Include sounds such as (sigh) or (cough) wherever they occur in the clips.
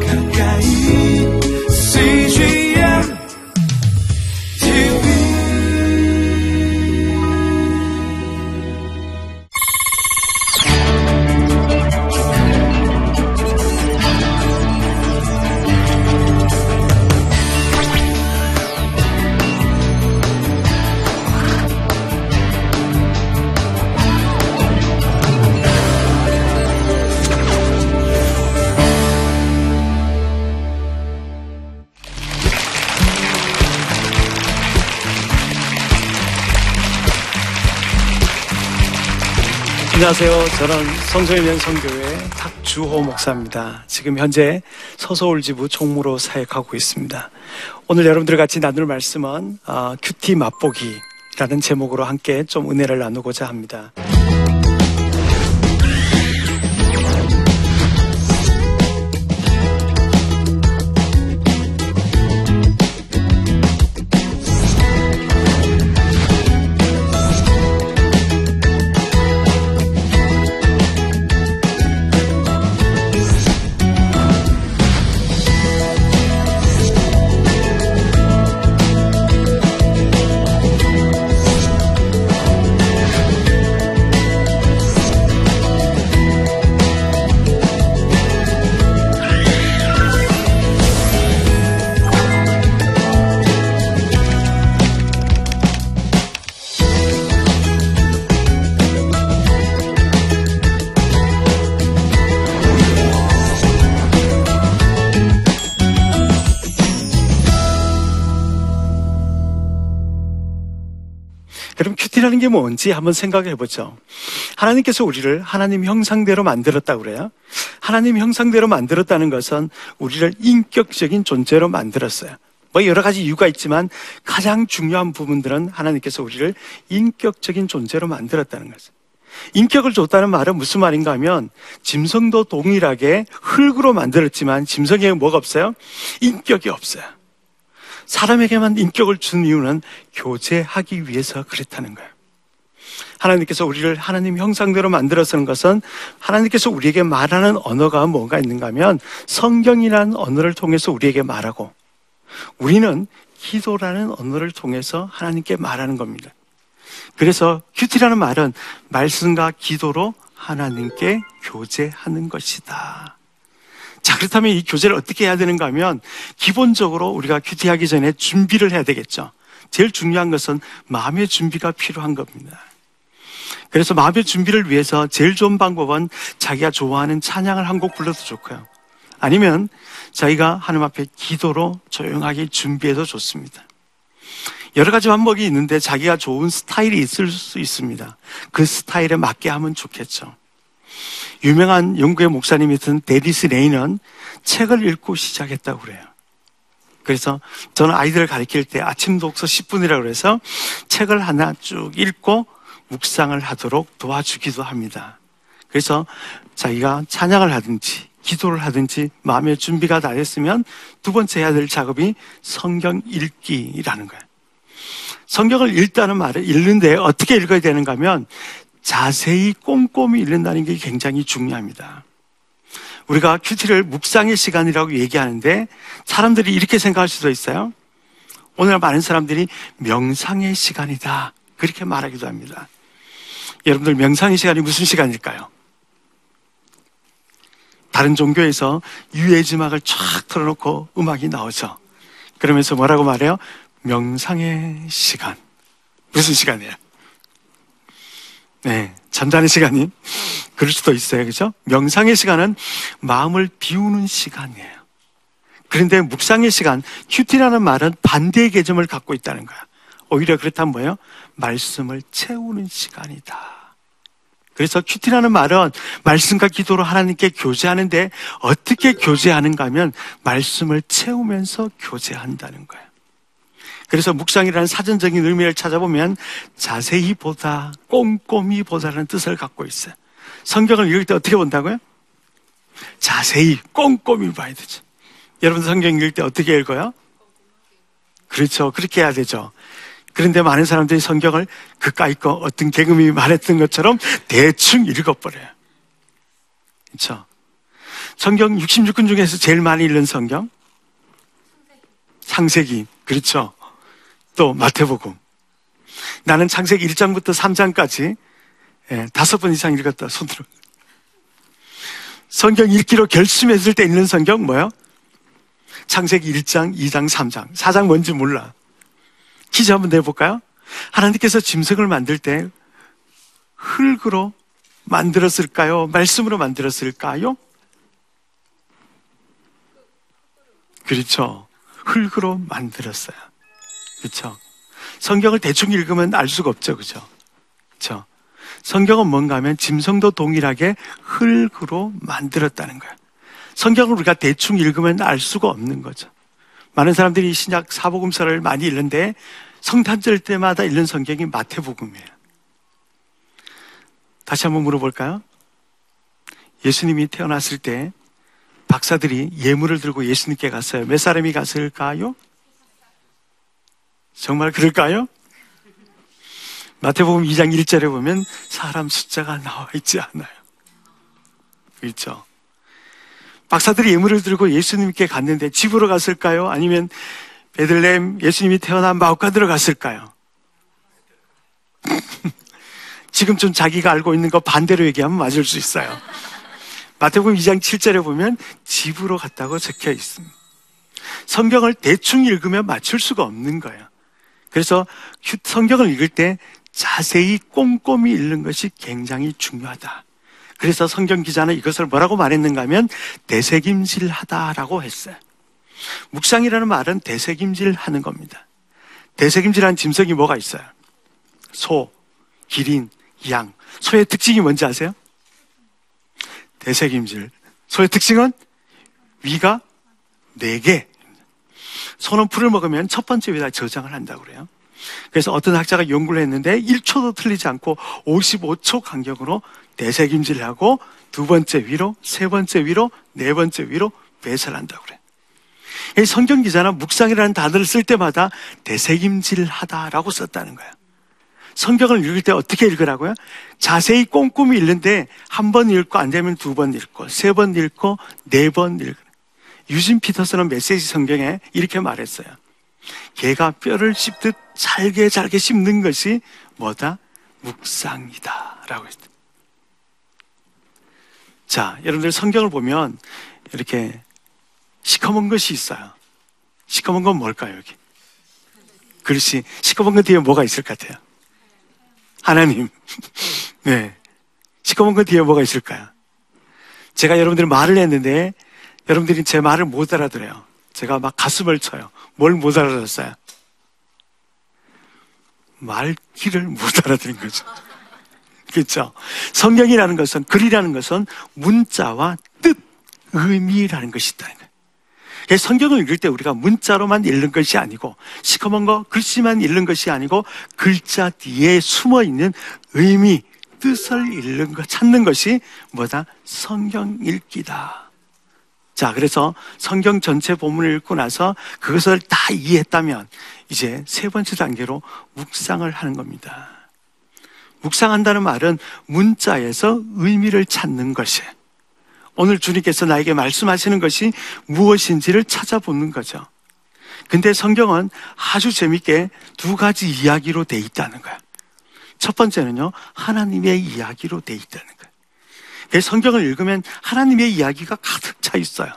가까 안녕하세요. 저는 성소일면 성교회 탁주호 목사입니다. 지금 현재 서서울지부 총무로 사역하고 있습니다. 오늘 여러분들 같이 나눌 말씀은 아, 큐티 맛보기라는 제목으로 함께 좀 은혜를 나누고자 합니다. 게 뭔지 한번 생각해 보죠. 하나님께서 우리를 하나님 형상대로 만들었다고 그래요. 하나님 형상대로 만들었다는 것은 우리를 인격적인 존재로 만들었어요. 뭐 여러 가지 이유가 있지만 가장 중요한 부분들은 하나님께서 우리를 인격적인 존재로 만들었다는 거죠. 인격을 줬다는 말은 무슨 말인가 하면 짐승도 동일하게 흙으로 만들었지만 짐승에게 뭐가 없어요? 인격이 없어요. 사람에게만 인격을 준 이유는 교제하기 위해서 그랬다는 거예요. 하나님께서 우리를 하나님 형상대로 만들어서는 것은 하나님께서 우리에게 말하는 언어가 뭐가 있는가 하면 성경이라는 언어를 통해서 우리에게 말하고 우리는 기도라는 언어를 통해서 하나님께 말하는 겁니다. 그래서 큐티라는 말은 말씀과 기도로 하나님께 교제하는 것이다. 자, 그렇다면 이 교제를 어떻게 해야 되는가 하면 기본적으로 우리가 큐티하기 전에 준비를 해야 되겠죠. 제일 중요한 것은 마음의 준비가 필요한 겁니다. 그래서 마음의 준비를 위해서 제일 좋은 방법은 자기가 좋아하는 찬양을 한 곡 불러도 좋고요. 아니면 자기가 하나님 앞에 기도로 조용하게 준비해도 좋습니다. 여러 가지 방법이 있는데 자기가 좋은 스타일이 있을 수 있습니다. 그 스타일에 맞게 하면 좋겠죠. 유명한 영국의 목사님이었던 데리스 레이는 책을 읽고 시작했다고 그래요. 그래서 저는 아이들을 가르칠 때 아침 독서 10분이라고 해서 책을 하나 쭉 읽고 묵상을 하도록 도와주기도 합니다. 그래서 자기가 찬양을 하든지 기도를 하든지 마음의 준비가 다 됐으면 두 번째 해야 될 작업이 성경 읽기라는 거예요. 성경을 읽다는 말을 읽는데 어떻게 읽어야 되는가 하면 자세히 꼼꼼히 읽는다는 게 굉장히 중요합니다. 우리가 큐티를 묵상의 시간이라고 얘기하는데 사람들이 이렇게 생각할 수도 있어요. 오늘 많은 사람들이 명상의 시간이다. 그렇게 말하기도 합니다. 여러분들 명상의 시간이 무슨 시간일까요? 다른 종교에서 유해지막을 쫙 틀어놓고 음악이 나오죠. 그러면서 뭐라고 말해요? 명상의 시간. 무슨 시간이에요? 네, 잠자는 시간이 그럴 수도 있어요. 그죠? 명상의 시간은 마음을 비우는 시간이에요. 그런데 묵상의 시간, 큐티라는 말은 반대의 개념을 갖고 있다는 거야. 오히려 그렇다면 뭐예요? 말씀을 채우는 시간이다. 그래서 큐티라는 말은 말씀과 기도로 하나님께 교제하는데 어떻게 교제하는가 하면 말씀을 채우면서 교제한다는 거예요. 그래서 묵상이라는 사전적인 의미를 찾아보면 자세히 보다, 꼼꼼히 보다라는 뜻을 갖고 있어요. 성경을 읽을 때 어떻게 본다고요? 자세히, 꼼꼼히 봐야 되죠. 여러분 성경 읽을 때 어떻게 읽어요? 그렇죠. 그렇게 해야 되죠. 그런데 많은 사람들이 성경을 그까이 거 어떤 개그맨이 말했던 것처럼 대충 읽어버려요. 그렇죠. 성경 66권 중에서 제일 많이 읽는 성경? 창세기. 그렇죠. 또 마태복음. 나는 창세기 1장부터 3장까지 예, 다섯 번 이상 읽었다. 손들어. 성경 읽기로 결심했을 때 읽는 성경 뭐요? 창세기 1장, 2장, 3장. 4장 뭔지 몰라. 퀴즈 한번 내볼까요? 하나님께서 짐승을 만들 때 흙으로 만들었을까요? 말씀으로 만들었을까요? 그렇죠. 흙으로 만들었어요. 그렇죠. 성경을 대충 읽으면 알 수가 없죠. 그죠? 그렇죠. 성경은 뭔가 하면 짐승도 동일하게 흙으로 만들었다는 거예요. 성경을 우리가 대충 읽으면 알 수가 없는 거죠. 많은 사람들이 신약 사복음서를 많이 읽는데 성탄절 때마다 읽는 성경이 마태복음이에요. 다시 한번 물어볼까요? 예수님이 태어났을 때 박사들이 예물을 들고 예수님께 갔어요. 몇 사람이 갔을까요? 정말 그럴까요? 마태복음 2장 1절에 보면 사람 숫자가 나와 있지 않아요. 그렇죠? 박사들이 예물을 들고 예수님께 갔는데 집으로 갔을까요? 아니면 베들레헴 예수님이 태어난 마오카드로 갔을까요? (laughs) 지금 좀 자기가 알고 있는 거 반대로 얘기하면 맞을 수 있어요. 마태복음 2장 7절에 보면 집으로 갔다고 적혀 있습니다. 성경을 대충 읽으면 맞출 수가 없는 거예요. 그래서 휴- 성경을 읽을 때 자세히 꼼꼼히 읽는 것이 굉장히 중요하다. 그래서 성경 기자는 이것을 뭐라고 말했는가 하면 대세김질하다라고 했어요. 묵상이라는 말은 대세김질 하는 겁니다. 대세김질한 짐승이 뭐가 있어요? 소, 기린, 양. 소의 특징이 뭔지 아세요? 대세김질. 소의 특징은 위가 네 개. 소는 풀을 먹으면 첫 번째 위에다 저장을 한다고 그래요. 그래서 어떤 학자가 연구를 했는데 1초도 틀리지 않고 55초 간격으로 대세김질을 하고 두 번째 위로, 세 번째 위로, 네 번째 위로 배설을 한다고 그래요. 이 성경 기자는 묵상이라는 단어를 쓸 때마다 대세김질하다라고 썼다는 거예요. 성경을 읽을 때 어떻게 읽으라고요? 자세히 꼼꼼히 읽는데 한 번 읽고 안 되면 두 번 읽고 세 번 읽고 네 번 읽고 유진 피터스는 메시지 성경에 이렇게 말했어요. 개가 뼈를 씹듯 잘게 잘게 씹는 것이 뭐다? 묵상이다. 라고 했어요. 자, 여러분들 성경을 보면 이렇게 시커먼 것이 있어요. 시커먼 건 뭘까요, 여기? 그렇지. 시커먼 것 뒤에 뭐가 있을 것 같아요? 하나님. (laughs) 네. 시커먼 것 뒤에 뭐가 있을까요? 제가 여러분들 말을 했는데 여러분들이 제 말을 못 알아들어요. 제가 막 가슴을 쳐요. 뭘 못 알아들었어요? 말귀를 못 알아들은 거죠. 그렇죠? 성경이라는 것은 글이라는 것은 문자와 뜻, 의미라는 것이 있다는 거예요. 성경을 읽을 때 우리가 문자로만 읽는 것이 아니고 시커먼 거 글씨만 읽는 것이 아니고 글자 뒤에 숨어 있는 의미, 뜻을 읽는 것, 찾는 것이 뭐다? 성경 읽기다. 자, 그래서 성경 전체 본문을 읽고 나서 그것을 다 이해했다면 이제 세 번째 단계로 묵상을 하는 겁니다. 묵상한다는 말은 문자에서 의미를 찾는 것이에요. 오늘 주님께서 나에게 말씀하시는 것이 무엇인지를 찾아보는 거죠. 근데 성경은 아주 재밌게 두 가지 이야기로 돼 있다는 거야. 첫 번째는요, 하나님의 이야기로 돼 있다는 성경을 읽으면 하나님의 이야기가 가득 차 있어요.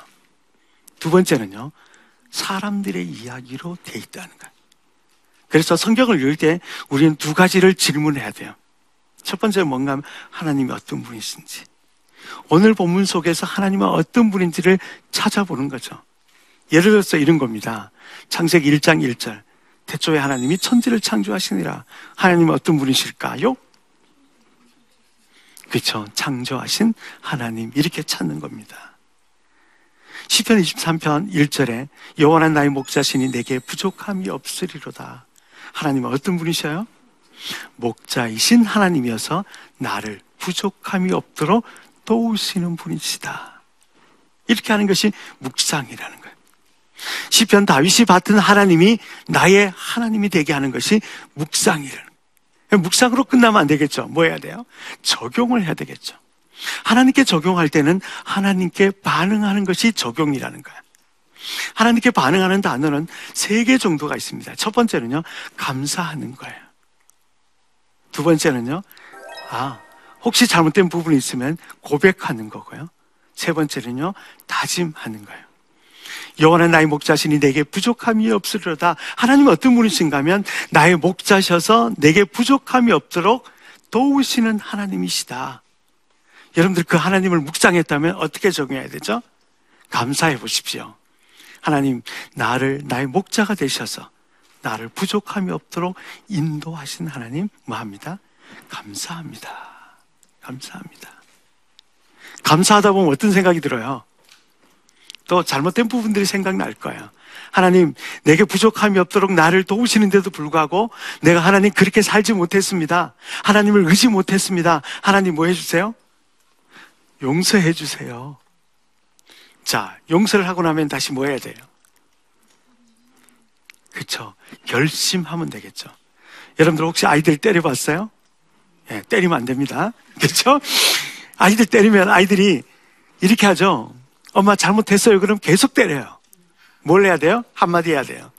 두 번째는요, 사람들의 이야기로 돼 있다는 거예요. 그래서 성경을 읽을 때 우리는 두 가지를 질문해야 돼요. 첫 번째는 뭔가 하면 하나님이 어떤 분이신지. 오늘 본문 속에서 하나님은 어떤 분인지를 찾아보는 거죠. 예를 들어서 이런 겁니다. 창세기 1장 1절. 태초에 하나님이 천지를 창조하시니라. 하나님은 어떤 분이실까요? 그렇죠. 창조하신 하나님 이렇게 찾는 겁니다. 시편 23편 1절에 여호와는 나의 목자시니 내게 부족함이 없으리로다. 하나님은 어떤 분이셔요? 목자이신 하나님이어서 나를 부족함이 없도록 도우시는 분이시다. 이렇게 하는 것이 묵상이라는 거예요. 시편 다윗이 받은 하나님이 나의 하나님이 되게 하는 것이 묵상이라는. 묵상으로 끝나면 안 되겠죠. 뭐 해야 돼요? 적용을 해야 되겠죠. 하나님께 적용할 때는 하나님께 반응하는 것이 적용이라는 거예요. 하나님께 반응하는 단어는 세 개 정도가 있습니다. 첫 번째는요, 감사하는 거예요. 두 번째는요, 아, 혹시 잘못된 부분이 있으면 고백하는 거고요. 세 번째는요, 다짐하는 거예요. 여호와는 나의 목자시니 내게 부족함이 없으리로다. 하나님 어떤 분이신가 하면 나의 목자셔서 내게 부족함이 없도록 도우시는 하나님이시다. 여러분들 그 하나님을 묵상했다면 어떻게 적용해야 되죠? 감사해 보십시오. 하나님, 나를 나의 목자가 되셔서 나를 부족함이 없도록 인도하신 하나님, 뭐합니다? 감사합니다. 감사합니다. 감사하다 보면 어떤 생각이 들어요? 또 잘못된 부분들이 생각날 거예요. 하나님, 내게 부족함이 없도록 나를 도우시는데도 불구하고 내가 하나님 그렇게 살지 못했습니다. 하나님을 의지 못했습니다. 하나님 뭐 해주세요? 용서해 주세요. 자, 용서를 하고 나면 다시 뭐 해야 돼요? 그쵸. 결심하면 되겠죠. 여러분들 혹시 아이들 때려봤어요? 예, 때리면 안 됩니다. 그렇죠? 아이들 때리면 아이들이 이렇게 하죠. 엄마 잘못했어요. 그럼 계속 때려요. 뭘 해야 돼요? 한마디 해야 돼요.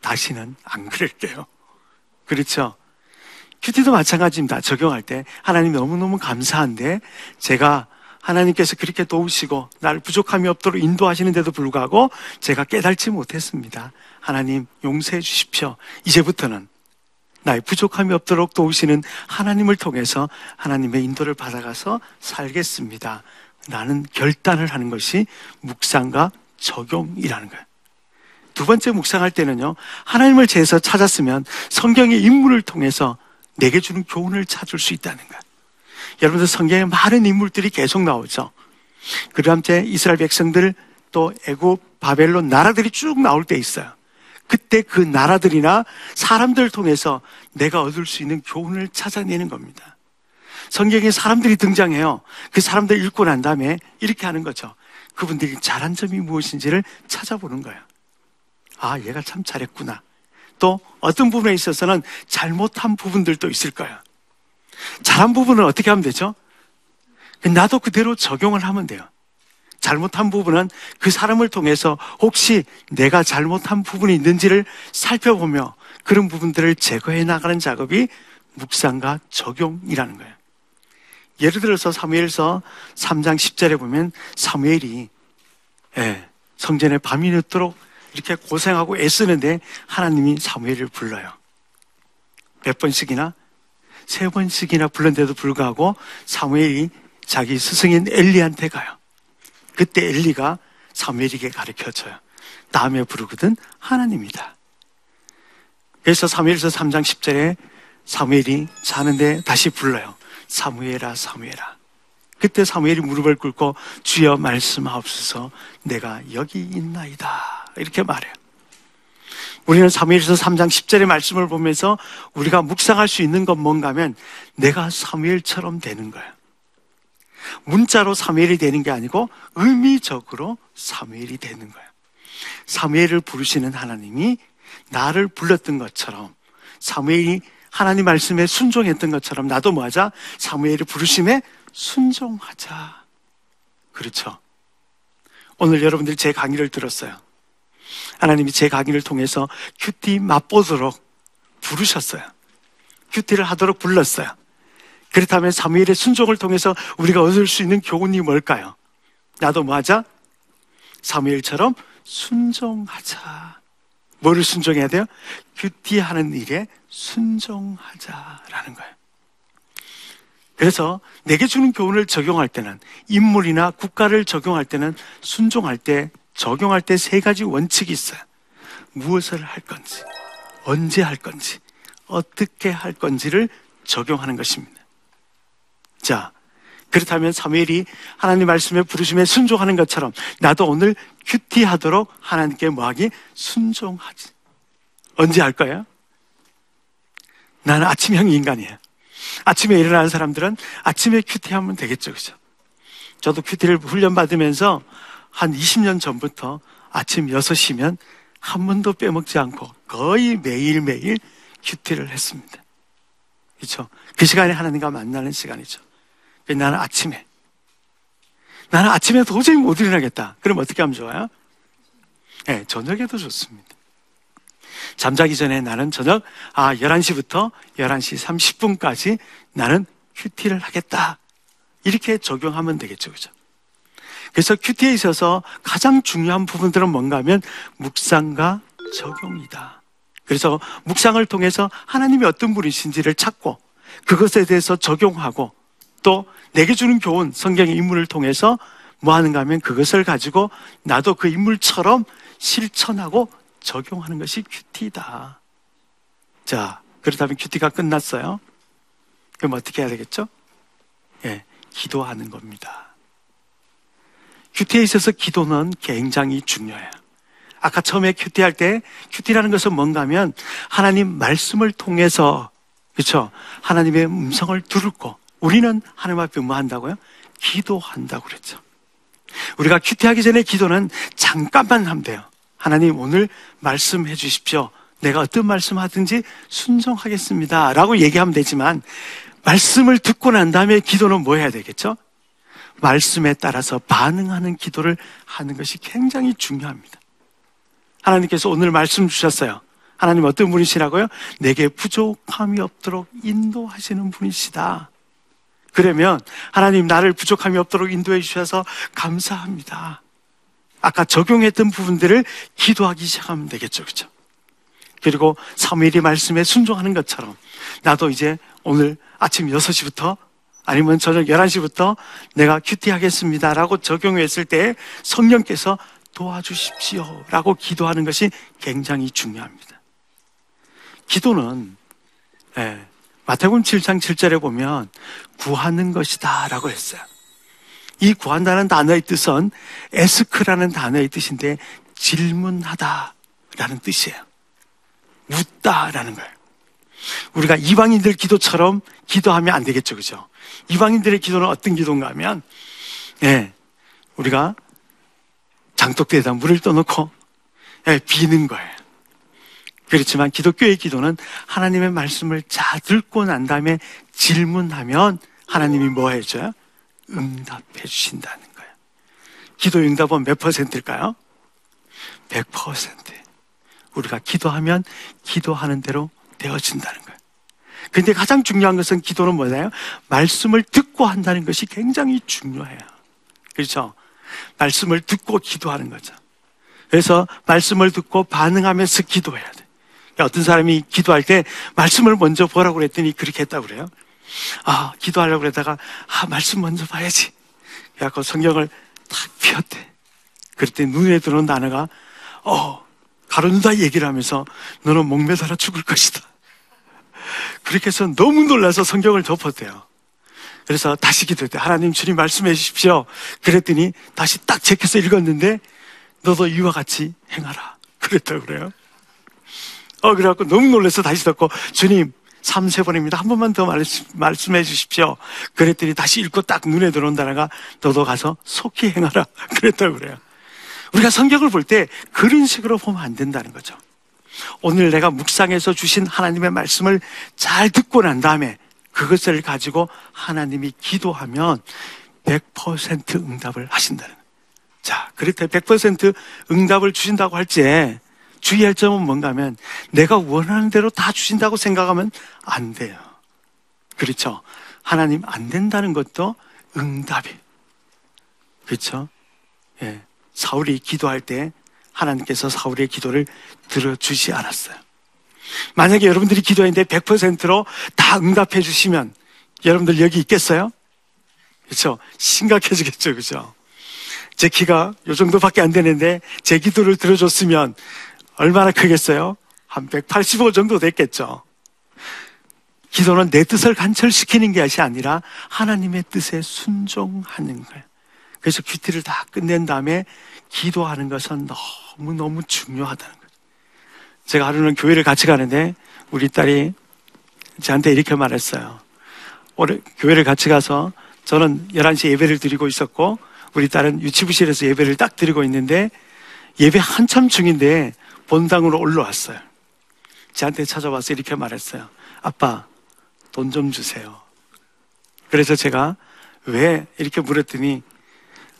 다시는 안 그럴게요. 그렇죠? 큐티도 마찬가지입니다. 적용할 때 하나님 너무너무 감사한데 제가 하나님께서 그렇게 도우시고 나를 부족함이 없도록 인도하시는데도 불구하고 제가 깨달지 못했습니다. 하나님 용서해 주십시오. 이제부터는 나의 부족함이 없도록 도우시는 하나님을 통해서 하나님의 인도를 받아가서 살겠습니다. 나는 결단을 하는 것이 묵상과 적용이라는 거예요. 두 번째 묵상할 때는요, 하나님을 제에서 찾았으면 성경의 인물을 통해서 내게 주는 교훈을 찾을 수 있다는 거예요. 여러분들 성경에 많은 인물들이 계속 나오죠. 그 다음 때 이스라엘 백성들 또 애굽, 바벨론 나라들이 쭉 나올 때 있어요. 그때 그 나라들이나 사람들 통해서 내가 얻을 수 있는 교훈을 찾아내는 겁니다. 성경에 사람들이 등장해요. 그 사람들 읽고 난 다음에 이렇게 하는 거죠. 그분들이 잘한 점이 무엇인지를 찾아보는 거예요. 아, 얘가 참 잘했구나. 또 어떤 부분에 있어서는 잘못한 부분들도 있을 거예요. 잘한 부분은 어떻게 하면 되죠? 나도 그대로 적용을 하면 돼요. 잘못한 부분은 그 사람을 통해서 혹시 내가 잘못한 부분이 있는지를 살펴보며 그런 부분들을 제거해 나가는 작업이 묵상과 적용이라는 거예요. 예를 들어서 사무엘서 3장 10절에 보면 사무엘이 예, 성전에 밤이 늦도록 이렇게 고생하고 애쓰는데 하나님이 사무엘을 불러요. 몇 번씩이나 세 번씩이나 불렀는데도 불구하고 사무엘이 자기 스승인 엘리한테 가요. 그때 엘리가 사무엘에게 가르쳐 줘요. 다음에 부르거든 하나님이다. 그래서 사무엘서 3장 10절에 사무엘이 자는데 다시 불러요. 사무엘아 사무엘아. 그때 사무엘이 무릎을 꿇고 주여 말씀하옵소서 내가 여기 있나이다. 이렇게 말해요. 우리는 사무엘서 3장 10절의 말씀을 보면서 우리가 묵상할 수 있는 건 뭔가 하면 내가 사무엘처럼 되는 거예요. 문자로 사무엘이 되는 게 아니고 의미적으로 사무엘이 되는 거예요. 사무엘을 부르시는 하나님이 나를 불렀던 것처럼 사무엘이 하나님 말씀에 순종했던 것처럼 나도 뭐하자? 사무엘을 부르심에 순종하자. 그렇죠. 오늘 여러분들이 제 강의를 들었어요. 하나님이 제 강의를 통해서 큐티 맛보도록 부르셨어요. 큐티를 하도록 불렀어요. 그렇다면 사무엘의 순종을 통해서 우리가 얻을 수 있는 교훈이 뭘까요? 나도 뭐 하자? 사무엘처럼 순종하자. 뭐를 순종해야 돼요? 큐티하는 일에 순종하자라는 거예요. 그래서 내게 주는 교훈을 적용할 때는 인물이나 국가를 적용할 때는 순종할 때 적용할 때 세 가지 원칙이 있어요. 무엇을 할 건지, 언제 할 건지, 어떻게 할 건지를 적용하는 것입니다. 자, 그렇다면 사무엘이 하나님 말씀에 부르심에 순종하는 것처럼 나도 오늘 큐티하도록 하나님께 뭐하기? 순종하지. 언제 할 거예요? 나는 아침형 인간이에요. 아침에 일어나는 사람들은 아침에 큐티하면 되겠죠. 그죠? 저도 큐티를 훈련받으면서 한 20년 전부터 아침 6시면 한 번도 빼먹지 않고 거의 매일매일 큐티를 했습니다. 그렇죠? 그 시간에 하나님과 만나는 시간이죠. 그래서 나는 아침에 나는 아침에 도저히 못 일어나겠다. 그럼 어떻게 하면 좋아요? 네, 저녁에도 좋습니다. 잠자기 전에 나는 저녁 아 11시부터 11시 30분까지 나는 큐티를 하겠다. 이렇게 적용하면 되겠죠. 그죠? 그래서 큐티에 있어서 가장 중요한 부분들은 뭔가 하면 묵상과 적용이다. 그래서 묵상을 통해서 하나님이 어떤 분이신지를 찾고 그것에 대해서 적용하고 또 내게 주는 교훈, 성경의 인물을 통해서 뭐 하는가 하면 그것을 가지고 나도 그 인물처럼 실천하고 적용하는 것이 큐티다. 자, 그렇다면 큐티가 끝났어요. 그럼 어떻게 해야 되겠죠? 예, 기도하는 겁니다. QT에 있어서 기도는 굉장히 중요해요. 아까 처음에 QT할 때 QT라는 것은 뭔가 하면 하나님 말씀을 통해서 그렇죠? 하나님의 음성을 듣고 우리는 하나님 앞에 뭐 한다고요? 기도한다고 그랬죠. 우리가 QT하기 전에 기도는 잠깐만 하면 돼요. 하나님 오늘 말씀해 주십시오. 내가 어떤 말씀 하든지 순종하겠습니다. 라고 얘기하면 되지만 말씀을 듣고 난 다음에 기도는 뭐 해야 되겠죠? 말씀에 따라서 반응하는 기도를 하는 것이 굉장히 중요합니다. 하나님께서 오늘 말씀 주셨어요. 하나님 어떤 분이시라고요? 내게 부족함이 없도록 인도하시는 분이시다. 그러면 하나님 나를 부족함이 없도록 인도해 주셔서 감사합니다. 아까 적용했던 부분들을 기도하기 시작하면 되겠죠. 그죠? 그리고 사무엘이 말씀에 순종하는 것처럼 나도 이제 오늘 아침 6시부터 아니면 저녁 11시부터 내가 큐티 하겠습니다. 라고 적용했을 때 성령께서 도와주십시오. 라고 기도하는 것이 굉장히 중요합니다. 기도는, 예, 마태복음 7장 7절에 보면 구하는 것이다. 라고 했어요. 이 구한다는 단어의 뜻은 에스크라는 단어의 뜻인데 질문하다. 라는 뜻이에요. 묻다라는 거예요. 우리가 이방인들 기도처럼 기도하면 안 되겠죠. 그죠? 이방인들의 기도는 어떤 기도인가 하면, 예, 우리가 장독대에다 물을 떠놓고, 예, 비는 거예요. 그렇지만 기독교의 기도는 하나님의 말씀을 잘 듣고 난 다음에 질문하면 하나님이 뭐 해줘요? 응답해 주신다는 거예요. 기도 응답은 몇 퍼센트일까요? 100%. 우리가 기도하면 기도하는 대로 되어진다는 거예요. 근데 가장 중요한 것은 기도는 뭐예요? 말씀을 듣고 한다는 것이 굉장히 중요해요. 그렇죠? 말씀을 듣고 기도하는 거죠. 그래서 말씀을 듣고 반응하면서 기도해야 돼. 그러니까 어떤 사람이 기도할 때 말씀을 먼저 보라고 그랬더니 그렇게 했다고 그래요. 아, 기도하려고 그러다가, 아, 말씀 먼저 봐야지. 그래갖고 성경을 탁 폈대. 그랬더니 눈에 들어온 단어가, 어, 가론유다 얘기를 하면서 너는 목매달아 죽을 것이다. 그렇게 해서 너무 놀라서 성경을 덮었대요. 그래서 다시 기도했대. 하나님 주님 말씀해 주십시오. 그랬더니 다시 딱 제껴서 읽었는데 너도 이와 같이 행하라. 그랬다고 그래요. 어, 그래갖고 너무 놀라서 다시 듣고 주님 3, 세 번입니다. 한 번만 더 말씀, 말씀해 주십시오. 그랬더니 다시 읽고 딱 눈에 들어온 단어가 너도 가서 속히 행하라. (laughs) 그랬다고 그래요. 우리가 성경을 볼 때 그런 식으로 보면 안 된다는 거죠. 오늘 내가 묵상해서 주신 하나님의 말씀을 잘 듣고 난 다음에 그것을 가지고 하나님이 기도하면 100% 응답을 하신다는. 자, 그렇다 100% 응답을 주신다고 할지 주의할 점은 뭔가 하면 내가 원하는 대로 다 주신다고 생각하면 안 돼요. 그렇죠? 하나님 안 된다는 것도 응답이. 그렇죠? 예. 사울이 기도할 때 하나님께서 사울의 기도를 들어주지 않았어요. 만약에 여러분들이 기도했는데 100%로 다 응답해 주시면 여러분들 여기 있겠어요? 그렇죠? 심각해지겠죠. 그죠? 제 키가 요 정도밖에 안 되는데 제 기도를 들어줬으면 얼마나 크겠어요? 한 185 정도 됐겠죠. 기도는 내 뜻을 관철시키는 것이 아니라 하나님의 뜻에 순종하는 거예요. 그래서 큐티를 다 끝낸 다음에 기도하는 것은 너무너무 중요하다는 거예요. 제가 하루는 교회를 같이 가는데 우리 딸이 저한테 이렇게 말했어요. 올해 교회를 같이 가서 저는 11시에 예배를 드리고 있었고 우리 딸은 유치부실에서 예배를 딱 드리고 있는데 예배 한참 중인데 본당으로 올라왔어요. 저한테 찾아와서 이렇게 말했어요. 아빠, 돈 좀 주세요. 그래서 제가 왜 이렇게 물었더니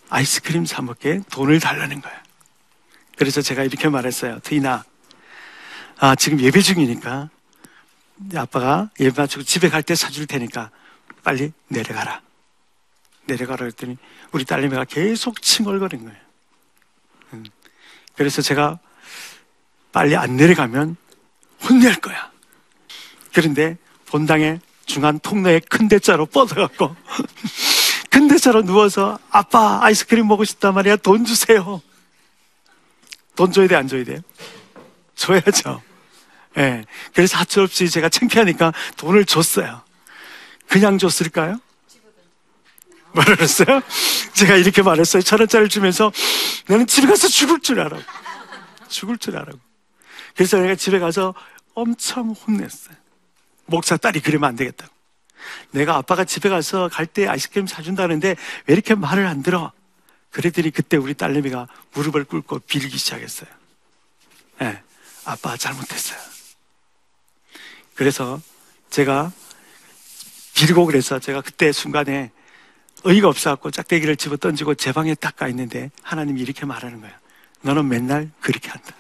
아이스크림 사 먹게 돈을 달라는 거예요. 그래서 제가 이렇게 말했어요. 트이나, 아, 지금 예배 중이니까 아빠가 예배 마치고 집에 갈 때 사줄 테니까 빨리 내려가라. 내려가라 했더니 우리 딸내미가 계속 칭얼거린 거예요. 음. 그래서 제가 빨리 안 내려가면 혼낼 거야. 그런데 본당에 중앙 통로에 큰 대자로 뻗어갖고 (laughs) 큰 대자로 누워서 아빠 아이스크림 먹고 싶단 말이야 돈 주세요. 돈 줘야 돼 안 줘야 돼요? 줘야죠. 예. 그래서 하체 없이 제가 창피하니까 돈을 줬어요. 그냥 줬을까요? 뭐라 그랬어요? 제가 이렇게 말했어요. 천 원짜리를 주면서 나는 집에 가서 죽을 줄 알아. 죽을 줄 알아. 그래서 내가 집에 가서 엄청 혼냈어요. 목사 딸이 그러면 안 되겠다고. 내가 아빠가 집에 가서 갈 때 아이스크림 사준다는데 왜 이렇게 말을 안 들어? 그랬더니 그때 우리 딸내미가 무릎을 꿇고 빌기 시작했어요. 예, 아빠 잘못했어요. 그래서 제가 빌고 그래서 제가 그때 순간에 의의가 없어갖고 짝대기를 집어 던지고 제 방에 딱 가 있는데 하나님이 이렇게 말하는 거예요. 너는 맨날 그렇게 한다.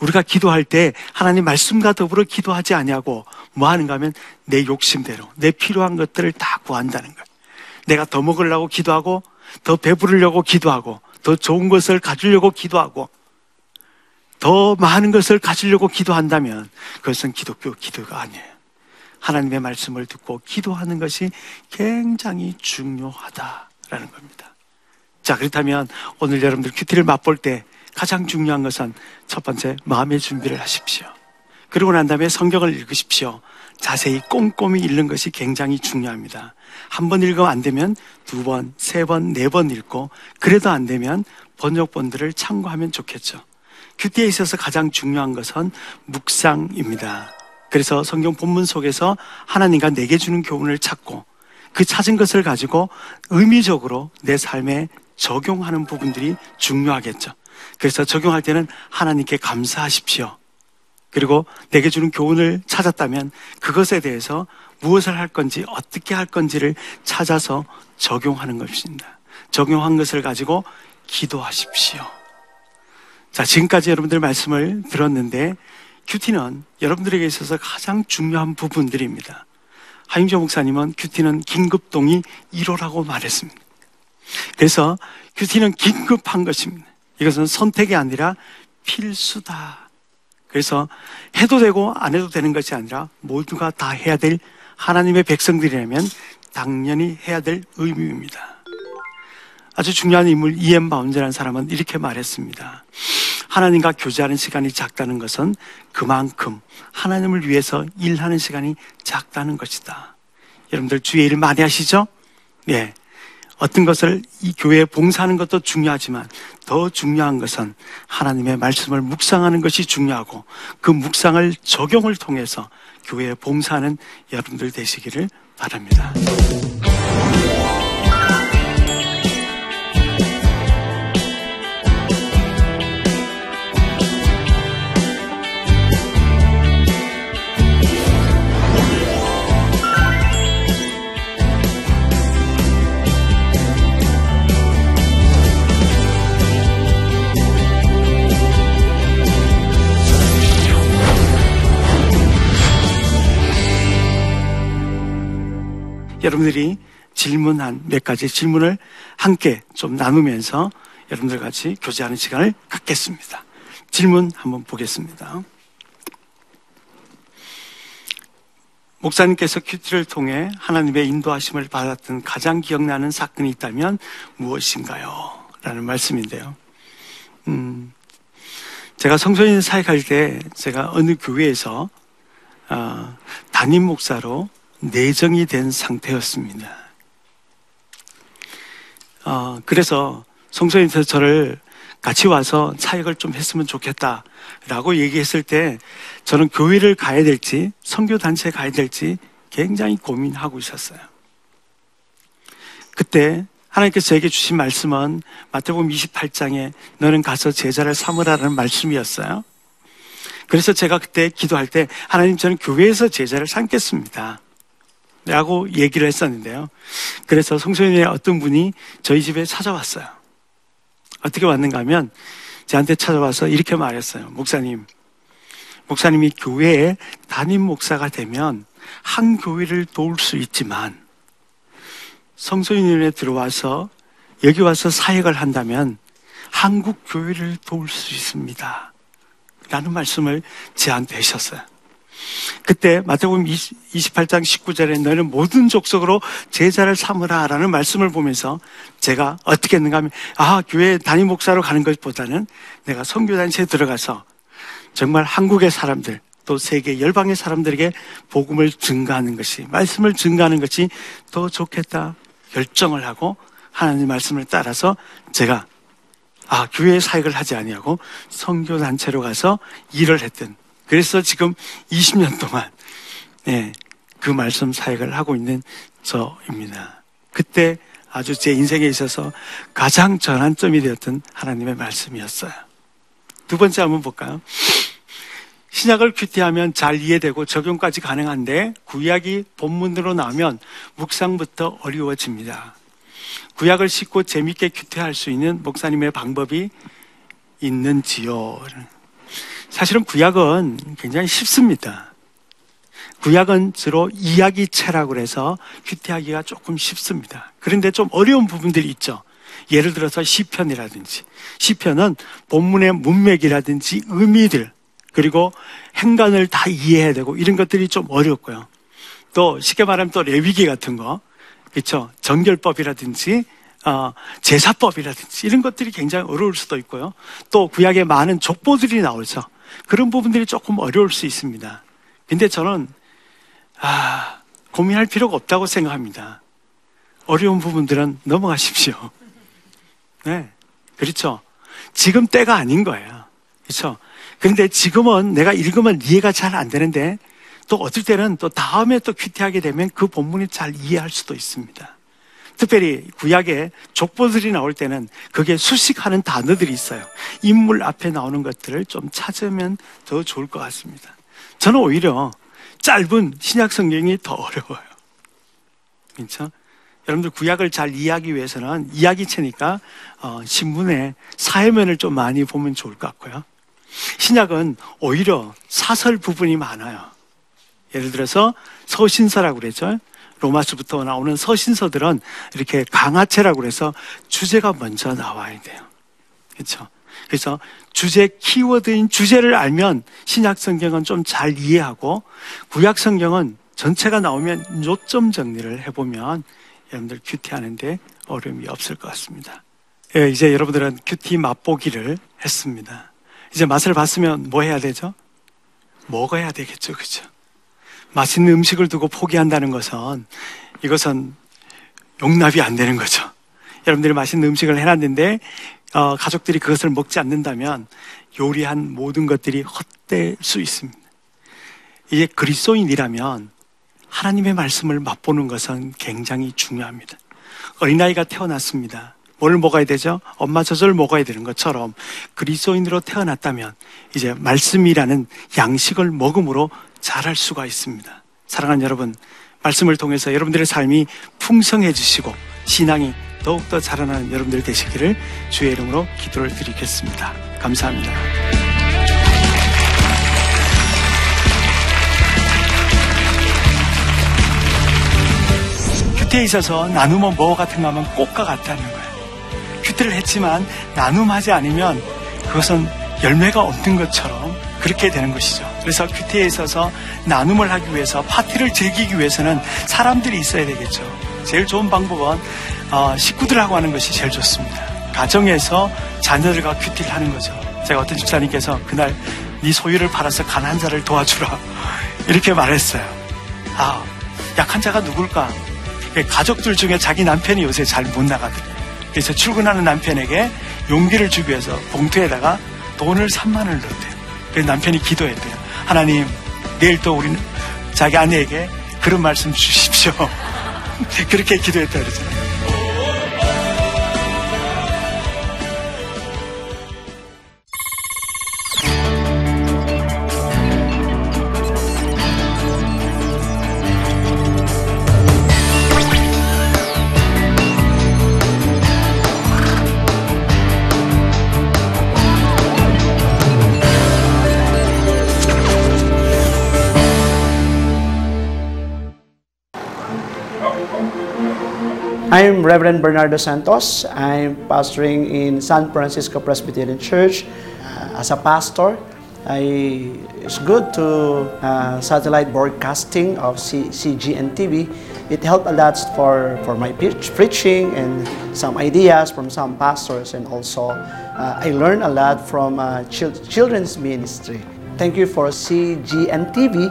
우리가 기도할 때 하나님 말씀과 더불어 기도하지 아니하고 뭐 하는가 하면 내 욕심대로 내 필요한 것들을 다 구한다는 거예요. 내가 더 먹으려고 기도하고 더 배부르려고 기도하고 더 좋은 것을 가지려고 기도하고 더 많은 것을 가지려고 기도한다면 그것은 기독교 기도가 아니에요. 하나님의 말씀을 듣고 기도하는 것이 굉장히 중요하다라는 겁니다. 자, 그렇다면 오늘 여러분들 큐티를 맛볼 때 가장 중요한 것은 첫 번째 마음의 준비를 하십시오. 그러고 난 다음에 성경을 읽으십시오. 자세히 꼼꼼히 읽는 것이 굉장히 중요합니다. 한 번 읽으면 안 되면 두 번, 세 번, 네 번 읽고 그래도 안 되면 번역본들을 참고하면 좋겠죠. 큐티에 있어서 가장 중요한 것은 묵상입니다. 그래서 성경 본문 속에서 하나님과 내게 주는 교훈을 찾고 그 찾은 것을 가지고 의미적으로 내 삶에 적용하는 부분들이 중요하겠죠. 그래서 적용할 때는 하나님께 감사하십시오. 그리고 내게 주는 교훈을 찾았다면 그것에 대해서 무엇을 할 건지 어떻게 할 건지를 찾아서 적용하는 것입니다. 적용한 것을 가지고 기도하십시오. 자, 지금까지 여러분들 말씀을 들었는데 큐티는 여러분들에게 있어서 가장 중요한 부분들입니다. 하임조 목사님은 큐티는 긴급동의 1호라고 말했습니다. 그래서 큐티는 긴급한 것입니다. 이것은 선택이 아니라 필수다. 그래서 해도 되고 안 해도 되는 것이 아니라 모두가 다 해야 될 하나님의 백성들이라면 당연히 해야 될 의무입니다. 아주 중요한 인물 이엠 바운드라는 사람은 이렇게 말했습니다. 하나님과 교제하는 시간이 작다는 것은 그만큼 하나님을 위해서 일하는 시간이 작다는 것이다. 여러분들 주의 일 많이 하시죠? 네. 어떤 것을 이 교회에 봉사하는 것도 중요하지만 더 중요한 것은 하나님의 말씀을 묵상하는 것이 중요하고 그 묵상을 적용을 통해서 교회에 봉사하는 여러분들 되시기를 바랍니다. 여러분들이 질문한 몇 가지 질문을 함께 좀 나누면서 여러분들 같이 교제하는 시간을 갖겠습니다. 질문 한번 보겠습니다. 목사님께서 큐티를 통해 하나님의 인도하심을 받았던 가장 기억나는 사건이 있다면 무엇인가요? 라는 말씀인데요. 음, 제가 성소인 사역할 때 제가 어느 교회에서 어, 담임 목사로 내정이 된 상태였습니다. 어, 그래서 성소인에서 저를 같이 와서 사역을 좀 했으면 좋겠다 라고 얘기했을 때 저는 교회를 가야 될지 선교단체에 가야 될지 굉장히 고민하고 있었어요. 그때 하나님께서 저에게 주신 말씀은 마태복음 28장에 너는 가서 제자를 삼으라는 말씀이었어요. 그래서 제가 그때 기도할 때 하나님 저는 교회에서 제자를 삼겠습니다. 라고 얘기를 했었는데요. 그래서 성소년의 어떤 분이 저희 집에 찾아왔어요. 어떻게 왔는가 하면 저한테 찾아와서 이렇게 말했어요. 목사님, 목사님이 교회에 담임 목사가 되면 한 교회를 도울 수 있지만 성소년에 들어와서 여기 와서 사역을 한다면 한국 교회를 도울 수 있습니다. 라는 말씀을 제한테 하셨어요. 그때 마태복음 28장 19절에 너는 모든 족속으로 제자를 삼으라 라는 말씀을 보면서 제가 어떻게 했는가 하면 아 교회 담임 목사로 가는 것보다는 내가 선교 단체에 들어가서 정말 한국의 사람들 또 세계 열방의 사람들에게 복음을 증가하는 것이 말씀을 증가하는 것이 더 좋겠다 결정을 하고 하나님 말씀을 따라서 제가 아 교회 사역을 하지 아니하고 선교 단체로 가서 일을 했던 그래서 지금 20년 동안 예, 그 말씀 사역을 하고 있는 저입니다. 그때 아주 제 인생에 있어서 가장 전환점이 되었던 하나님의 말씀이었어요. 두 번째 한번 볼까요? 신약을 큐티하면 잘 이해되고 적용까지 가능한데 구약이 본문으로 나오면 묵상부터 어려워집니다. 구약을 쉽고 재밌게 큐티할 수 있는 목사님의 방법이 있는지요? 사실은 구약은 굉장히 쉽습니다. 구약은 주로 이야기체라고 해서 큐티하기가 조금 쉽습니다. 그런데 좀 어려운 부분들이 있죠. 예를 들어서 시편이라든지 시편은 본문의 문맥이라든지 의미들 그리고 행간을 다 이해해야 되고 이런 것들이 좀 어렵고요. 또 쉽게 말하면 또 레위기 같은 거 그렇죠. 정결법이라든지 어, 제사법이라든지 이런 것들이 굉장히 어려울 수도 있고요. 또 구약에 많은 족보들이 나오죠. 그런 부분들이 조금 어려울 수 있습니다. 근데 저는 아, 고민할 필요가 없다고 생각합니다. 어려운 부분들은 넘어가십시오. (laughs) 네. 그렇죠. 지금 때가 아닌 거예요. 그렇죠. 그런데 지금은 내가 읽으면 이해가 잘 안 되는데 또 어떨 때는 또 다음에 또 큐티하게 되면 그 본문이 잘 이해할 수도 있습니다. 특별히 구약에 족보들이 나올 때는 그게 수식하는 단어들이 있어요. 인물 앞에 나오는 것들을 좀 찾으면 더 좋을 것 같습니다. 저는 오히려 짧은 신약 성경이 더 어려워요. 그렇죠? 여러분들 구약을 잘 이해하기 위해서는 이야기체니까 어, 신문에 사회면을 좀 많이 보면 좋을 것 같고요. 신약은 오히려 사설 부분이 많아요. 예를 들어서 서신서라고 그랬죠. 로마서부터 나오는 서신서들은 이렇게 강화체라고 그래서 주제가 먼저 나와야 돼요. 그렇죠? 그래서 주제 키워드인 주제를 알면 신약 성경은 좀 잘 이해하고 구약 성경은 전체가 나오면 요점 정리를 해보면 여러분들 큐티 하는데 어려움이 없을 것 같습니다. 예, 이제 여러분들은 큐티 맛보기를 했습니다. 이제 맛을 봤으면 뭐 해야 되죠? 먹어야 되겠죠. 그죠? 맛있는 음식을 두고 포기한다는 것은 이것은 용납이 안 되는 거죠. 여러분들이 맛있는 음식을 해놨는데 어, 가족들이 그것을 먹지 않는다면 요리한 모든 것들이 헛될 수 있습니다. 이제 그리스도인이라면 하나님의 말씀을 맛보는 것은 굉장히 중요합니다. 어린아이가 태어났습니다. 뭘 먹어야 되죠? 엄마 젖을 먹어야 되는 것처럼 그리스도인으로 태어났다면 이제 말씀이라는 양식을 먹음으로 자랄 수가 있습니다. 사랑하는 여러분, 말씀을 통해서 여러분들의 삶이 풍성해지시고 신앙이 더욱더 자라나는 여러분들 되시기를 주의 이름으로 기도를 드리겠습니다. 감사합니다. 큐티에 있어서 나누면 뭐 같은 가 하면 꽃과 같다는 거예요. 큐티를 했지만 나눔하지 않으면 그것은 열매가 없는 것처럼 그렇게 되는 것이죠. 그래서 큐티에 있어서 나눔을 하기 위해서 파티를 즐기기 위해서는 사람들이 있어야 되겠죠. 제일 좋은 방법은 어, 식구들하고 하는 것이 제일 좋습니다. 가정에서 자녀들과 큐티를 하는 거죠. 제가 어떤 집사님께서 그날 네 소유를 팔아서 가난한 자를 도와주라 (laughs) 이렇게 말했어요. 아 약한 자가 누굴까? 가족들 중에 자기 남편이 요새 잘 못 나가거든요. 그래서 출근하는 남편에게 용기를 주기 위해서 봉투에다가 돈을 3만 원을 넣었대요. 그래서 남편이 기도했대요. 하나님, 내일 또 우리는 자기 아내에게 그런 말씀 주십시오. (laughs) 그렇게 기도했다 그러잖아요. I'm Reverend Bernardo Santos. I'm pastoring in San Francisco Presbyterian Church. Uh, as a pastor, I, it's good to uh, satellite broadcasting of C, CGN TV. It helped a lot for, for my preach, preaching and some ideas from some pastors, and also uh, I learned a lot from uh, chil- children's ministry. Thank you for CGN TV